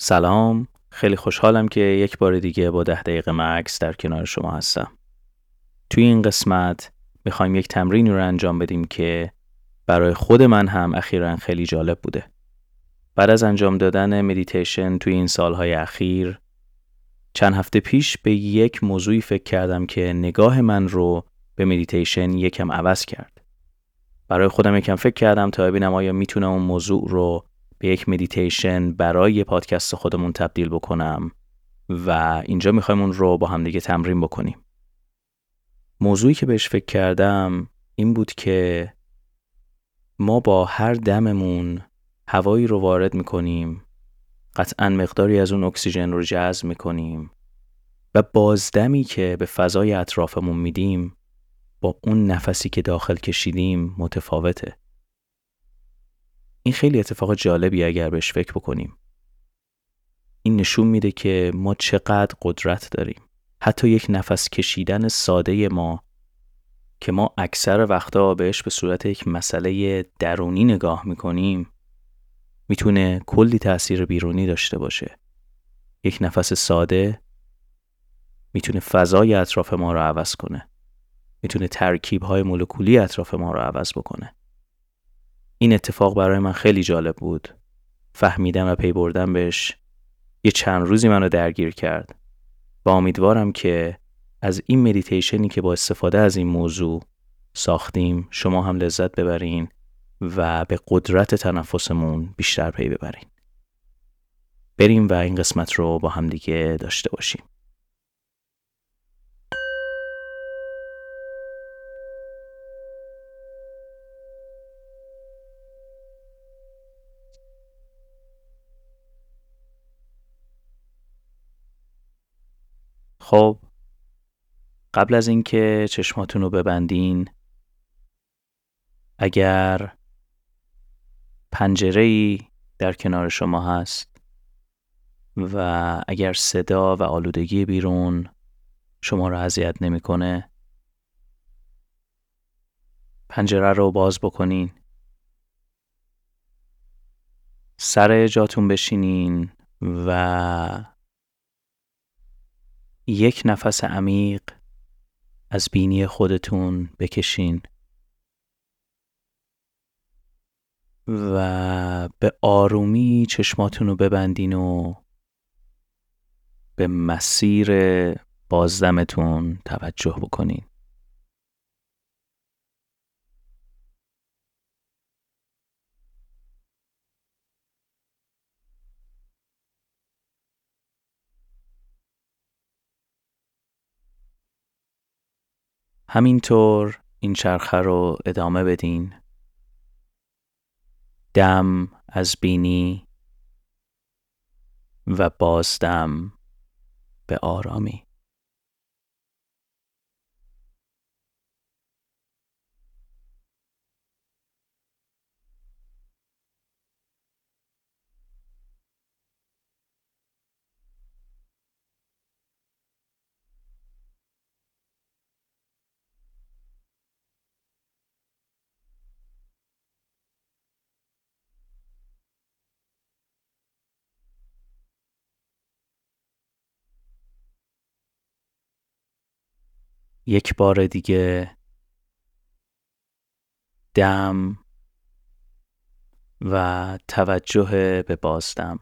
سلام. خیلی خوشحالم که یک بار دیگه با ده دقیقه مکث در کنار شما هستم. توی این قسمت می‌خوایم یک تمرینی رو انجام بدیم که برای خود من هم اخیرا خیلی جالب بوده. بعد از انجام دادن مدیتیشن توی این سالهای اخیر چند هفته پیش به یک موضوعی فکر کردم که نگاه من رو به مدیتیشن یکم عوض کرد. برای خودم یکم فکر کردم تا ببینم آیا می‌تونم اون موضوع رو به یک مدیتیشن برای پادکست خودمون تبدیل بکنم و اینجا می‌خوایم اون رو با همدیگه تمرین بکنیم. موضوعی که بهش فکر کردم این بود که ما با هر دممون هوایی رو وارد می‌کنیم قطعا مقداری از اون اکسیژن رو جذب می‌کنیم و بازدمی که به فضای اطرافمون میدیم با اون نفسی که داخل کشیدیم متفاوته. این خیلی اتفاق جالبی اگر بهش فکر بکنیم. این نشون میده که ما چقدر قدرت داریم. حتی یک نفس کشیدن ساده ما که ما اکثر وقتا بهش به صورت یک مسئله درونی نگاه می‌کنیم می‌تونه کلی تاثیر بیرونی داشته باشه. یک نفس ساده می‌تونه فضای اطراف ما رو عوض کنه. می‌تونه ترکیب های مولکولی اطراف ما رو عوض بکنه. این اتفاق برای من خیلی جالب بود. فهمیدم و پی بردم بهش یه چند روزی منو درگیر کرد. و امیدوارم که از این مدیتیشنی که با استفاده از این موضوع ساختیم شما هم لذت ببرین و به قدرت تنفسمون بیشتر پی ببرین. بریم و این قسمت رو با هم دیگه داشته باشیم. خب قبل از اینکه چشماتون رو ببندین اگر پنجره ای در کنار شما هست و اگر صدا و آلودگی بیرون شما را اذیت نمی‌کنه پنجره رو باز بکنین. سر جاتون بشینین و یک نفس عمیق از بینی خودتون بکشین و به آرومی چشماتون رو ببندین و به مسیر بازدمتون توجه بکنین. همینطور این چرخه رو ادامه بدین. دم از بینی و بازدم به آرامی. یک بار دیگه دم و توجه به بازدم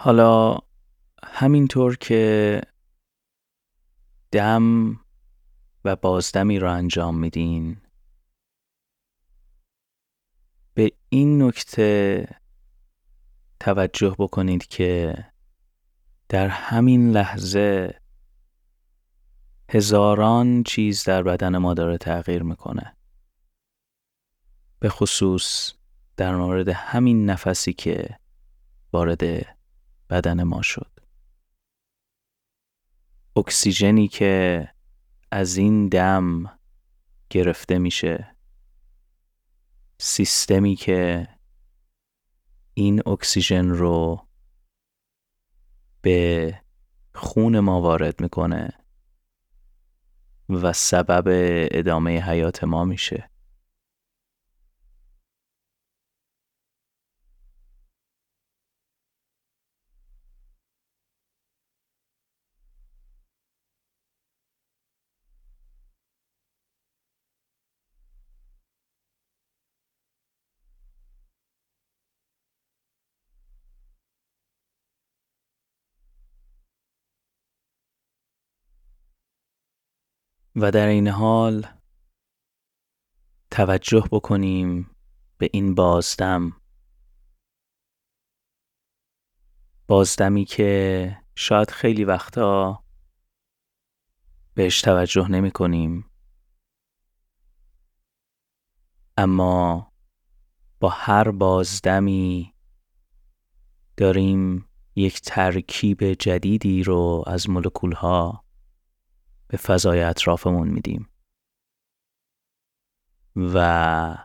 حالا همینطور که دم و بازدمی رو انجام میدین به این نکته توجه بکنید که در همین لحظه هزاران چیز در بدن ما داره تغییر می‌کنه. به خصوص در مورد همین نفسی که وارد بدن ما شد. اکسیژنی که از این دم گرفته میشه سیستمی که این اکسیژن رو به خون ما وارد می‌کنه و سبب ادامه حیات ما میشه. و در این حال توجه بکنیم به این بازدم بازدمی که شاید خیلی وقتا بهش توجه نمی کنیم. اما با هر بازدمی داریم یک ترکیب جدیدی رو از مولکول ها به فضای اطرافمون میدیم. و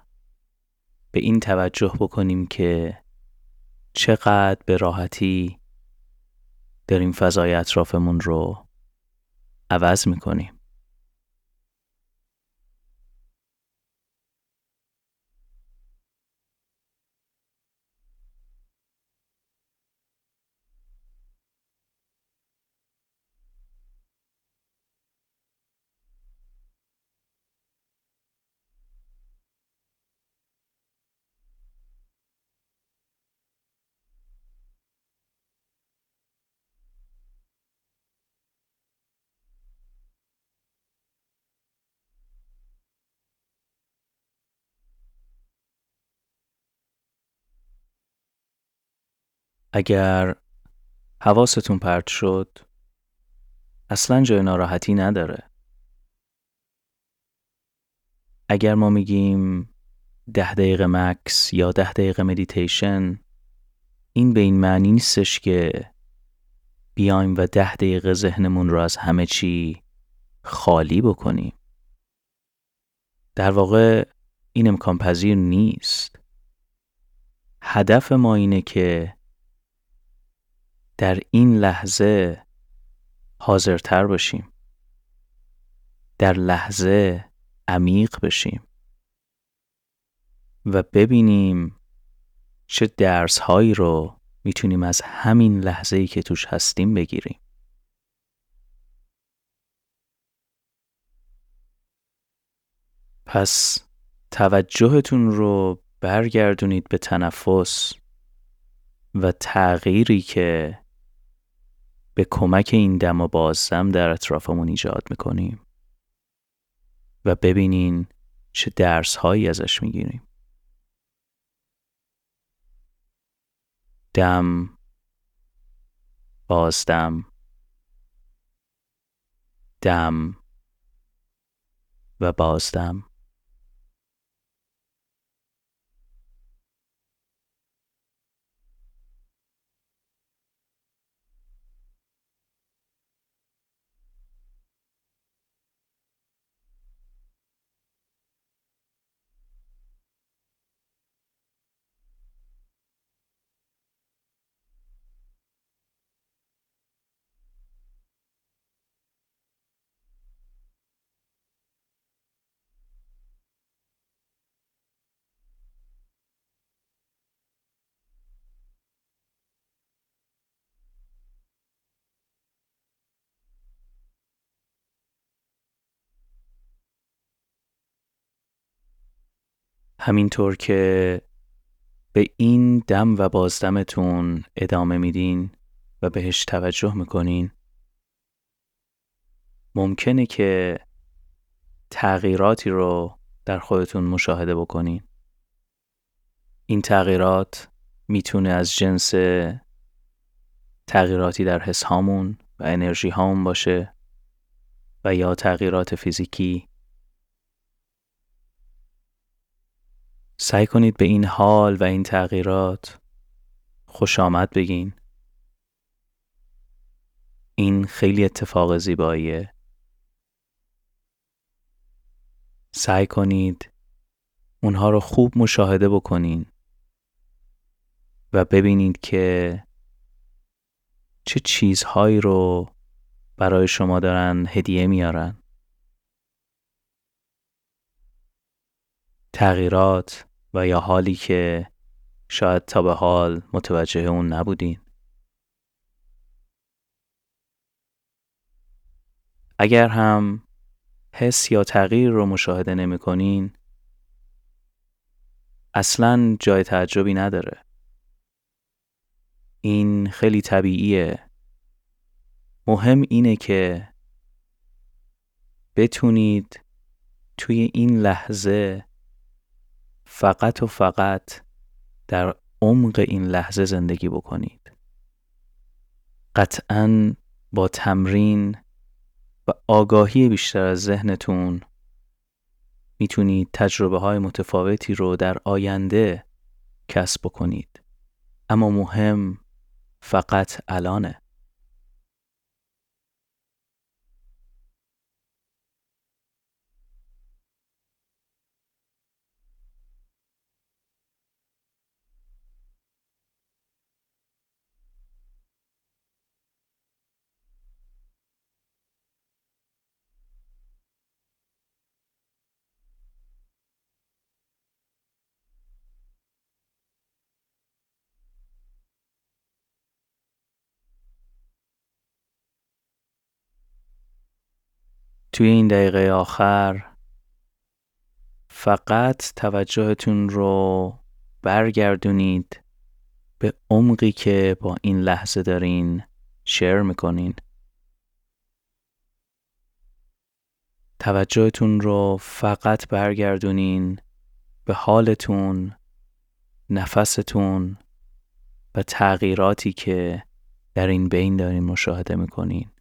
به این توجه بکنیم که چقدر به راحتی داریم فضای اطرافمون رو عوض می‌کنیم. اگر حواستون پرت شد اصلا جای ناراحتی نداره. اگر ما میگیم ده دقیقه مکس یا ده دقیقه مدیتیشن این به این معنی نیستش که بیایم و ده دقیقه ذهنمون رو از همه چی خالی بکنیم. در واقع این امکان پذیر نیست. هدف ما اینه که در این لحظه حاضرتر باشیم. در لحظه عمیق بشیم. و ببینیم چه درس هایی رو می‌تونیم از همین لحظه ای که توش هستیم بگیریم. پس توجهتون رو برگردونید به تنفس و تغییری که به کمک این دم و بازدم در اطرافمون ایجاد می‌کنیم و ببینین چه درس هایی ازش می‌گیریم. دم بازدم دم و بازدم. همینطور که به این دم و بازدمتون ادامه میدین و بهش توجه می‌کنین ممکنه که تغییراتی رو در خودتون مشاهده بکنین. این تغییرات می‌تونه از جنس تغییراتی در حس هامون و انرژی هامون باشه و یا تغییرات فیزیکی سعی کنید به این حال و این تغییرات خوش آمد بگین. این خیلی اتفاق زیباییه. سعی کنید اونها رو خوب مشاهده بکنین و ببینید که چه چیزهایی رو برای شما دارن هدیه میارن. تغییرات و یا حالی که شاید تا به حال متوجه اون نبودین اگر هم حس یا تغییر رو مشاهده نمی کنین اصلا جای تعجبی نداره. این خیلی طبیعیه. مهم اینه که بتونید توی این لحظه فقط و فقط در عمق این لحظه زندگی بکنید. قطعا با تمرین و آگاهی بیشتر از ذهنتون می‌تونید تجربه های متفاوتی رو در آینده کسب بکنید. اما مهم فقط الانه. توی این دقیقه آخر فقط توجهتون رو برگردونید به عمقی که با این لحظه دارین شیر می‌کنین. توجهتون رو فقط برگردونین به حالتون نفستون و تغییراتی که در این بین دارین مشاهده می‌کنین.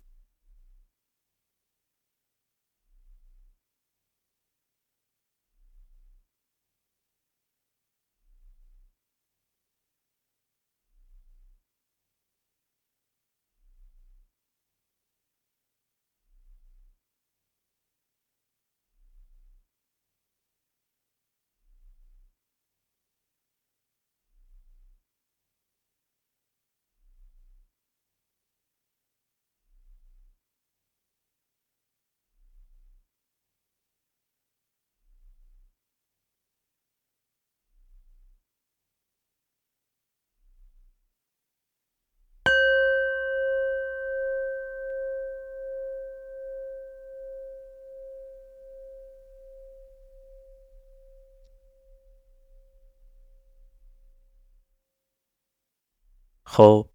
خب.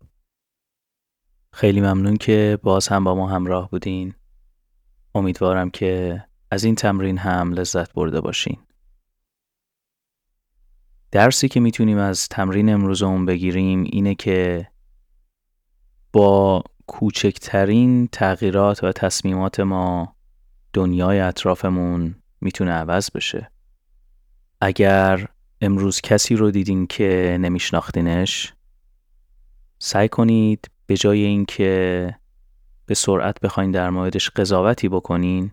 خیلی ممنون که باز هم با ما همراه بودین. امیدوارم که از این تمرین هم لذت برده باشین. درسی که می‌تونیم از تمرین امروزمون بگیریم اینه که با کوچکترین تغییرات و تصمیمات ما دنیای اطرافمون می‌تونه عوض بشه. اگر امروز کسی رو دیدین که نمیشناختینش سعی کنید به جای اینکه به سرعت بخواین در موردش قضاوتی بکنین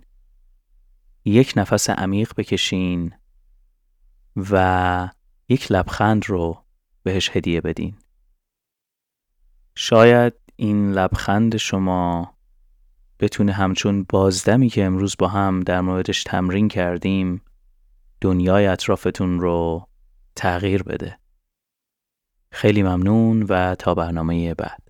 یک نفس عمیق بکشین و یک لبخند رو بهش هدیه بدین. شاید این لبخند شما بتونه همچون بازدمی که امروز با هم در موردش تمرین کردیم دنیای اطرافتون رو تغییر بده. خیلی ممنون و تا برنامه بعد.